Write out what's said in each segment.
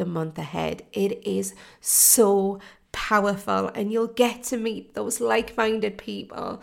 the month ahead. It is so powerful, and you'll get to meet those like minded people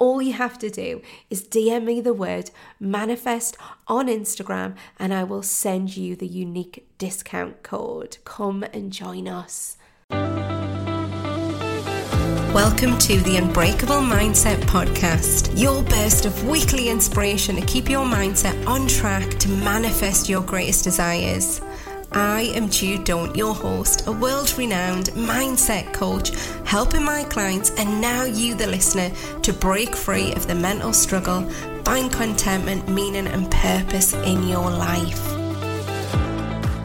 all you have to do is DM me the word manifest on Instagram and I will send you the unique discount code. Come and join us. Welcome to the Unbreakable Mindset Podcast, your burst of weekly inspiration to keep your mindset on track to manifest your greatest desires. I am Jude Daunt, your host, a world renowned mindset coach, helping my clients and now you, the listener, to break free of the mental struggle, find contentment, meaning, and purpose in your life.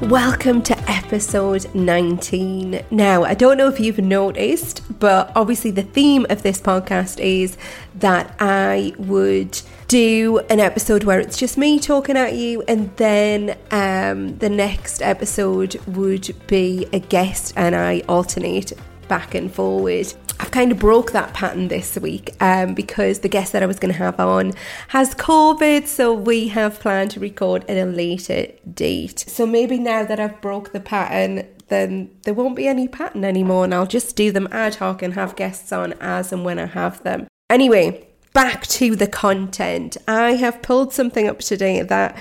Welcome to episode 19. Now, I don't know if you've noticed, but obviously, the theme of this podcast is that I would do an episode where it's just me talking at you, and then um, the next episode would be a guest, and I alternate back and forward. I've kind of broke that pattern this week um, because the guest that I was going to have on has COVID, so we have planned to record at a later date. So maybe now that I've broke the pattern, then there won't be any pattern anymore, and I'll just do them ad hoc and have guests on as and when I have them. Anyway, back to the content. I have pulled something up today that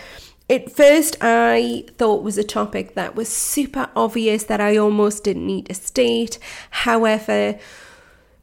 at first I thought was a topic that was super obvious that I almost didn't need to state. However,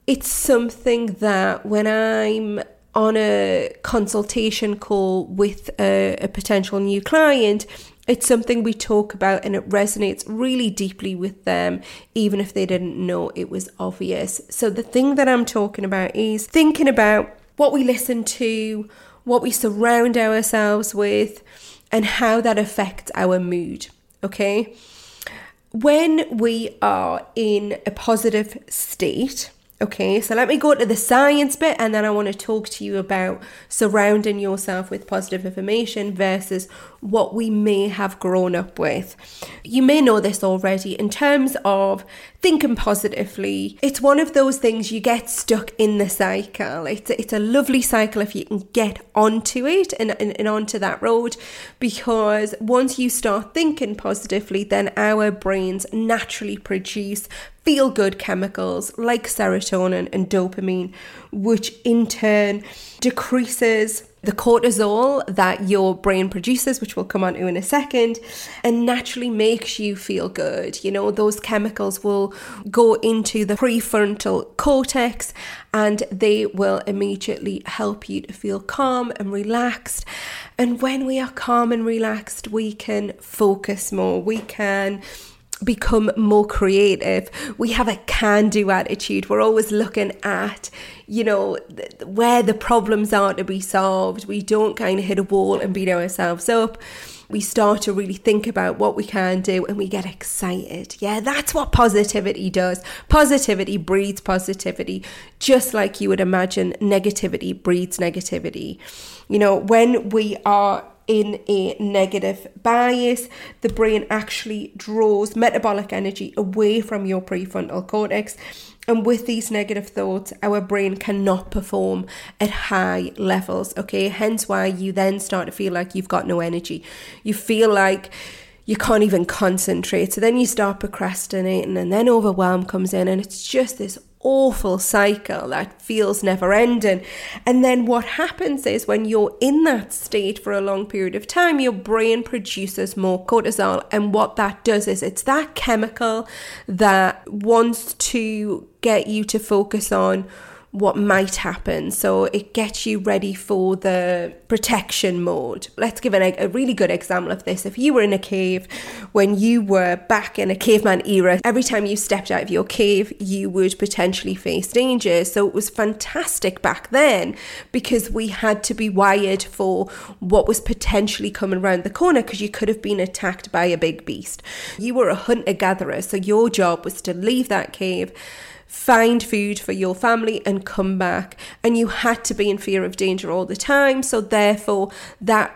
it's something that when I'm on a consultation call with a, a, potential new client, it's something we talk about and it resonates really deeply with them, even if they didn't know it was obvious. So, the thing that I'm talking about is thinking about what we listen to, what we surround ourselves with, and how that affects our mood. Okay? When we are in a positive state, Okay, so let me go to the science bit and then I want to talk to you about surrounding yourself with positive information versus what we may have grown up with. You may know this already in terms of thinking positively. It's one of those things you get stuck in the cycle. It's it's a lovely cycle if you can get onto it and, and, and onto that road because once you start thinking positively, then our brains naturally produce feel good chemicals like serotonin and dopamine, which in turn decreases the cortisol that your brain produces, which we'll come on to in a second, and naturally makes you feel good. You know, those chemicals will go into the prefrontal cortex and they will immediately help you to feel calm and relaxed. And when we are calm and relaxed, we can focus more, we can become more creative. We have a can do attitude. We're always looking at, you know, th- where the problems are to be solved. We don't kind of hit a wall and beat ourselves up. We start to really think about what we can do and we get excited. Yeah, that's what positivity does. Positivity breeds positivity, just like you would imagine negativity breeds negativity. You know, when we are in a negative bias, the brain actually draws metabolic energy away from your prefrontal cortex. And with these negative thoughts, our brain cannot perform at high levels. Okay, hence why you then start to feel like you've got no energy. You feel like you can't even concentrate. So then you start procrastinating, and then overwhelm comes in, and it's just this awful cycle that feels never ending. And then what happens is when you're in that state for a long period of time, your brain produces more cortisol. And what that does is it's that chemical that wants to get you to focus on what might happen. So it gets you ready for the protection mode. Let's give an, a really good example of this. If you were in a cave when you were back in a caveman era, every time you stepped out of your cave, you would potentially face danger. So it was fantastic back then because we had to be wired for what was potentially coming around the corner because you could have been attacked by a big beast. You were a hunter gatherer, so your job was to leave that cave find food for your family and come back. And you had to be in fear of danger all the time. So, therefore, that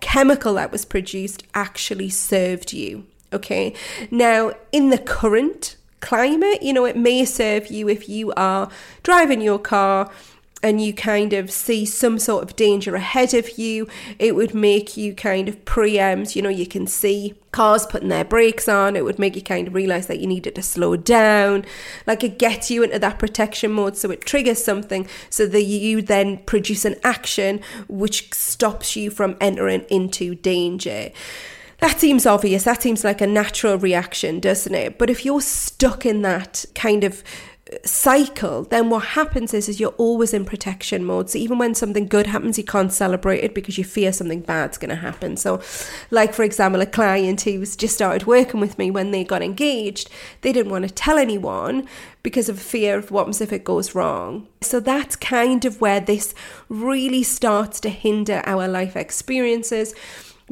chemical that was produced actually served you. Okay. Now, in the current climate, you know, it may serve you if you are driving your car and you kind of see some sort of danger ahead of you, it would make you kind of preempt, you know, you can see cars putting their brakes on, it would make you kind of realize that you needed to slow down. Like it gets you into that protection mode, so it triggers something so that you then produce an action which stops you from entering into danger. That seems obvious. That seems like a natural reaction, doesn't it? But if you're stuck in that kind of cycle, then what happens is, is you're always in protection mode. So even when something good happens, you can't celebrate it because you fear something bad's going to happen. So, like for example, a client who's just started working with me when they got engaged, they didn't want to tell anyone because of fear of what if it goes wrong. So that's kind of where this really starts to hinder our life experiences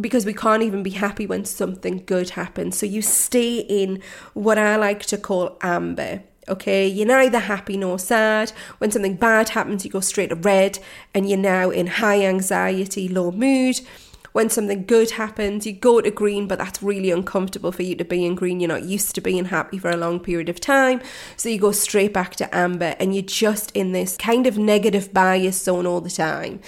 because we can't even be happy when something good happens. So you stay in what I like to call amber. Okay, you're neither happy nor sad. When something bad happens, you go straight to red and you're now in high anxiety, low mood. When something good happens, you go to green, but that's really uncomfortable for you to be in green. You're not used to being happy for a long period of time. So you go straight back to amber and you're just in this kind of negative bias zone all the time.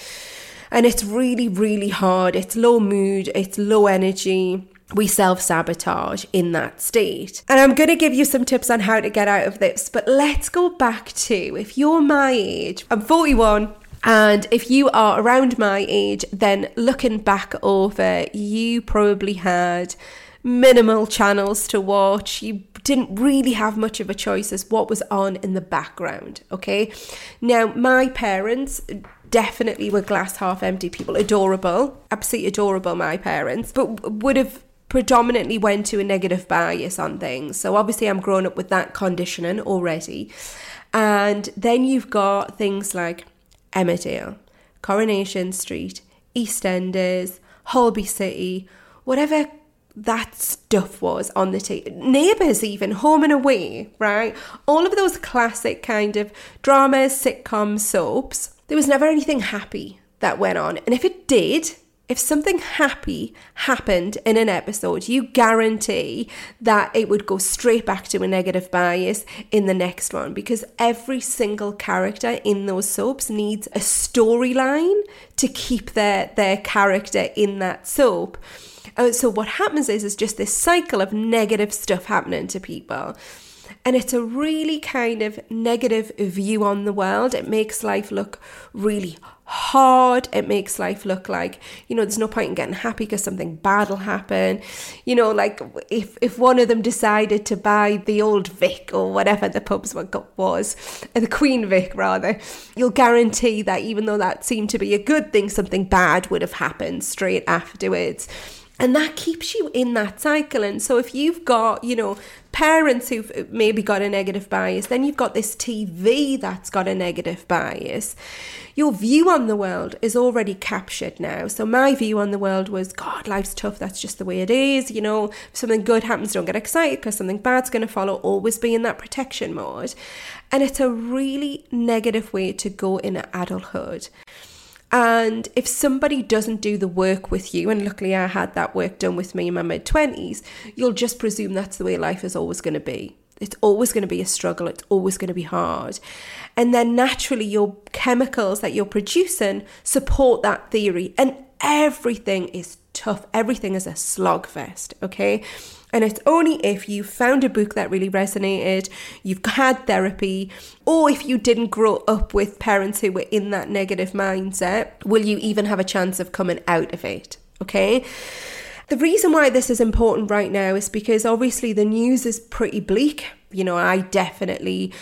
And it's really, really hard. It's low mood, it's low energy we self sabotage in that state. And I'm going to give you some tips on how to get out of this, but let's go back to if you're my age, I'm 41. And if you are around my age, then looking back over, you probably had minimal channels to watch. You didn't really have much of a choice as what was on in the background. Okay. Now, my parents definitely were glass half empty people, adorable, absolutely adorable, my parents, but would have predominantly went to a negative bias on things. So obviously, I'm grown up with that conditioning already. And then you've got things like Emmerdale, Coronation Street, EastEnders, Holby City, whatever that stuff was on the TV. Neighbours, even Home and Away, right? All of those classic kind of dramas, sitcoms, soaps. There was never anything happy that went on. And if it did, if something happy happened in an episode, you guarantee that it would go straight back to a negative bias in the next one because every single character in those soaps needs a storyline to keep their, their character in that soap. Uh, so what happens is is just this cycle of negative stuff happening to people. And it's a really kind of negative view on the world. It makes life look really hard. It makes life look like, you know, there's no point in getting happy because something bad will happen. You know, like if, if one of them decided to buy the old Vic or whatever the pub's was, uh, the Queen Vic rather, you'll guarantee that even though that seemed to be a good thing, something bad would have happened straight afterwards. And that keeps you in that cycle. And so if you've got, you know, parents who've uh, maybe got a negative bias, then you've got this TV that's got a negative bias your view on the world is already captured now. So my view on the world was, God, life's tough. That's just the way it is. You know, if something good happens, don't get excited because something bad's going to follow. Always be in that protection mode. And it's a really negative way to go in adulthood. And if somebody doesn't do the work with you, and luckily I had that work done with me in my mid 20s, you'll just presume that's the way life is always going to be. It's always going to be a struggle. It's always going to be hard. And then naturally, your chemicals that you're producing support that theory. And everything is tough. Everything is a slogfest, okay? And it's only if you found a book that really resonated, you've had therapy, or if you didn't grow up with parents who were in that negative mindset, will you even have a chance of coming out of it, okay? The reason why this is important right now is because obviously the news is pretty bleak. You know, I definitely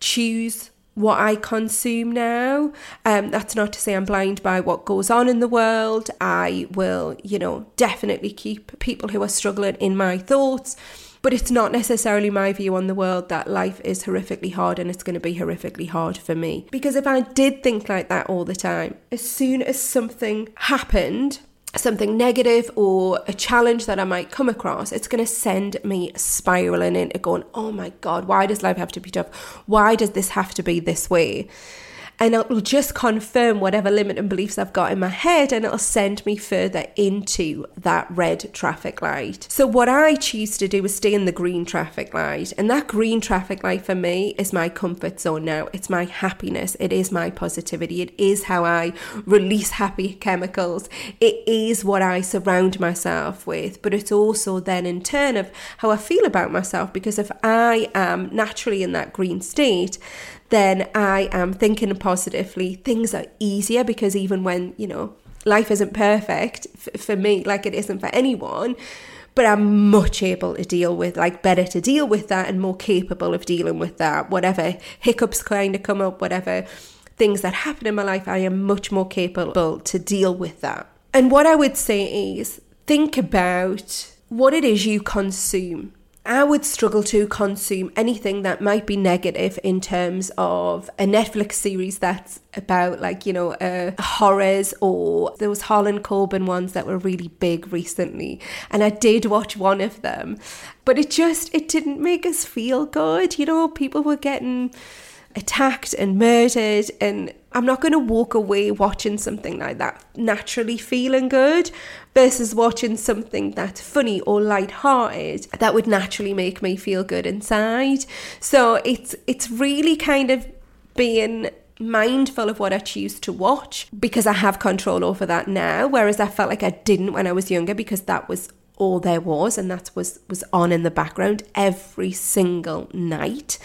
choose what I consume now. Um, that's not to say I'm blind by what goes on in the world. I will, you know, definitely keep people who are struggling in my thoughts. But it's not necessarily my view on the world that life is horrifically hard and it's going to be horrifically hard for me. Because if I did think like that all the time, as soon as something happened, something negative or a challenge that I might come across, it's going to send me spiraling into going, oh my God, why does life have to be tough? Why does this have to be this way? And it'll just confirm whatever limiting beliefs I've got in my head and it'll send me further into that red traffic light. So, what I choose to do is stay in the green traffic light, and that green traffic light for me is my comfort zone now. It's my happiness, it is my positivity, it is how I release happy chemicals, it is what I surround myself with, but it's also then in turn of how I feel about myself because if I am naturally in that green state, then I am thinking positively. Things are easier because even when, you know, life isn't perfect f- for me, like it isn't for anyone, but I'm much able to deal with, like, better to deal with that and more capable of dealing with that. Whatever hiccups kind of come up, whatever things that happen in my life, I am much more capable to deal with that. And what I would say is think about what it is you consume I would struggle to consume anything that might be negative in terms of a Netflix series that's about like you know uh, horrors or those Harlan Coben ones that were really big recently and I did watch one of them but it just it didn't make us feel good you know? People were getting attacked and murdered and I'm not going to walk away watching something like that naturally feeling good versus watching something that's funny or light-hearted that would naturally make me feel good inside. So it's it's really kind of being mindful of what I choose to watch because I have control over that now whereas I felt like I didn't when I was younger because that was all there was and that was was on in the background every single night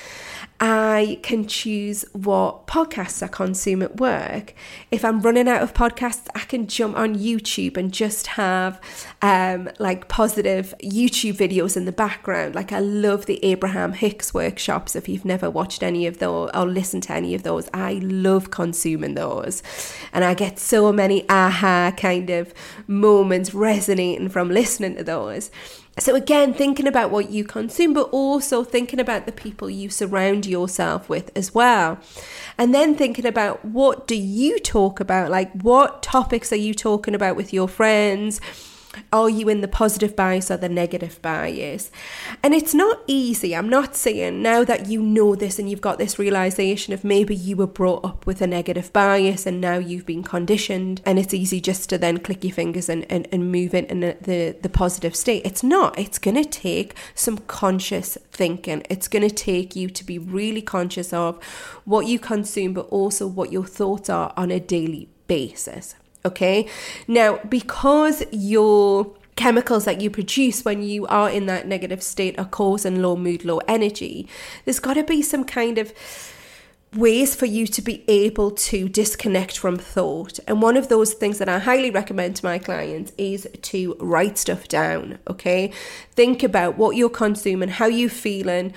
I can choose what podcasts I consume at work. If I'm running out of podcasts, I can jump on YouTube and just have um, like positive YouTube videos in the background. Like I love the Abraham Hicks workshops. If you've never watched any of those or listened to any of those, I love consuming those. And I get so many aha kind of moments resonating from listening to those. So, again, thinking about what you consume, but also thinking about the people you surround yourself with as well. And then thinking about what do you talk about? Like, what topics are you talking about with your friends? Are you in the positive bias or the negative bias? And it's not easy. I'm not saying now that you know this and you've got this realization of maybe you were brought up with a negative bias and now you've been conditioned and it's easy just to then click your fingers and, and, and move into the, the, the positive state. It's not. It's going to take some conscious thinking. It's going to take you to be really conscious of what you consume, but also what your thoughts are on a daily basis. Okay. Now, because your chemicals that you produce when you are in that negative state are causing low mood, low energy, there's got to be some kind of ways for you to be able to disconnect from thought. And one of those things that I highly recommend to my clients is to write stuff down, okay? Think about what you're consuming, how you feeling,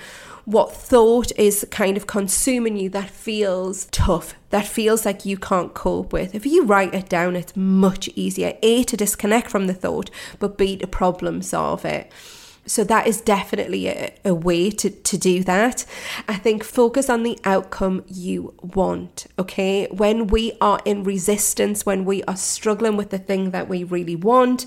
what thought is kind of consuming you that feels tough, that feels like you can't cope with. If you write it down, it's much easier. A, to disconnect from the thought, but B, to problem solve it. So that is definitely a, a, way to, to do that. I think focus on the outcome you want. Okay. When we are in resistance, when we are struggling with the thing that we really want,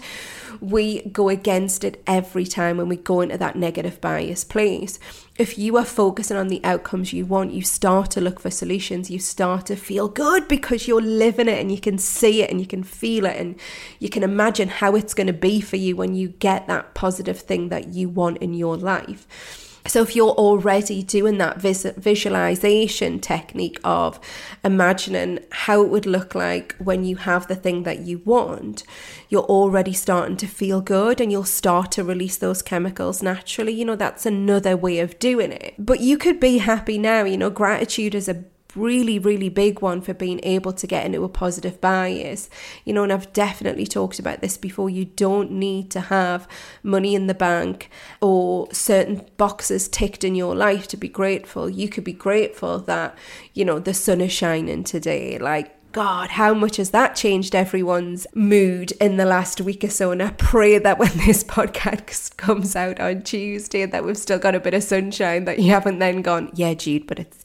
we go against it every time when we go into that negative bias place. If you are focusing on the outcomes you want, you start to look for solutions. You start to feel good because you're living it and you can see it and you can feel it and you can imagine how it's going to be for you when you get that positive thing that you want in your life. So, if you're already doing that vis- visualization technique of imagining how it would look like when you have the thing that you want, you're already starting to feel good and you'll start to release those chemicals naturally. You know, that's another way of doing it. But you could be happy now. You know, gratitude is a really, really big one for being able to get into a positive bias. You know, and I've definitely talked about this before. You don't need to have money in the bank or certain boxes ticked in your life to be grateful. You could be grateful that, you know, the sun is shining today. Like, God, how much has that changed everyone's mood in the last week or so? And I pray that when this podcast comes out on Tuesday, that we've still got a bit of sunshine, that you haven't then gone, yeah, Jude, but it's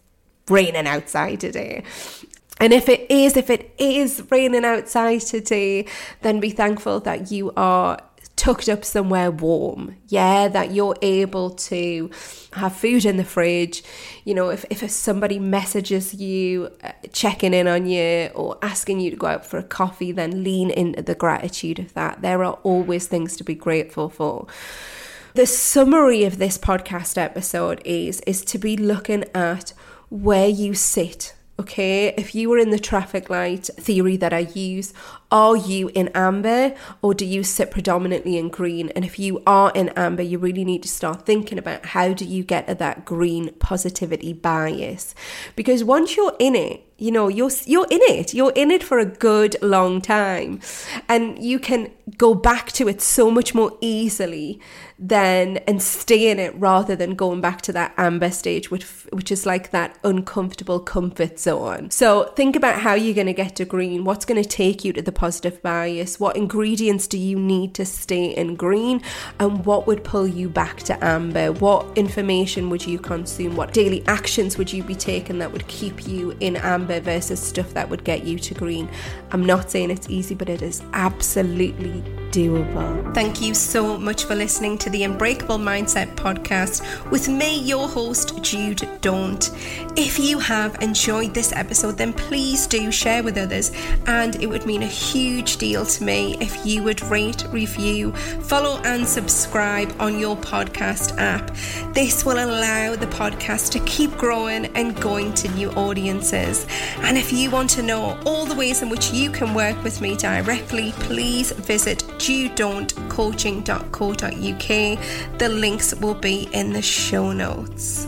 raining outside today. And if it is, if it is raining outside today, then be thankful that you are tucked up somewhere warm. Yeah, that you're able to have food in the fridge. You know, if, if somebody messages you, uh, checking in on you, or asking you to go out for a coffee, then lean into the gratitude of that. There are always things to be grateful for. The summary of this podcast episode is is to be looking at where you sit. Okay, if you were in the traffic light theory that I use, are you in amber or do you sit predominantly in green? And if you are in amber, you really need to start thinking about how do you get at that green positivity bias? Because once you're in it, you know you're you're in it you're in it for a good long time and you can go back to it so much more easily than and stay in it rather than going back to that amber stage which which is like that uncomfortable comfort zone so think about how you're going to get to green what's going to take you to the positive bias what ingredients do you need to stay in green and what would pull you back to amber what information would you consume what daily actions would you be taking that would keep you in amber versus stuff that would get you to green. I'm not saying it's easy, but it is absolutely doable. Thank you so much for listening to the Unbreakable Mindset podcast with me, your host, Jude Daunt. If you have enjoyed this episode, then please do share with others, and it would mean a huge deal to me if you would rate, review, follow, and subscribe on your podcast app. This will allow the podcast to keep growing and going to new audiences. And if you want to know all the ways in which you can work with me directly, please visit judedauntcoaching.co.uk. The links will be in the show notes.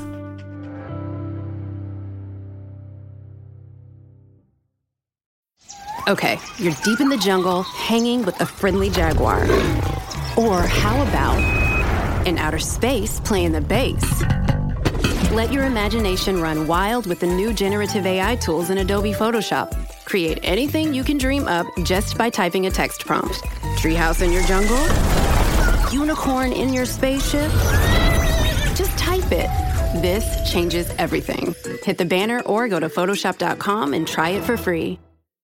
Okay, you're deep in the jungle, hanging with a friendly jaguar. Or how about in outer space playing the bass? Let your imagination run wild with the new generative AI tools in Adobe Photoshop. Create anything you can dream up just by typing a text prompt. Treehouse in your jungle? Unicorn in your spaceship? Just type it. This changes everything. Hit the banner or go to Photoshop.com and try it for free.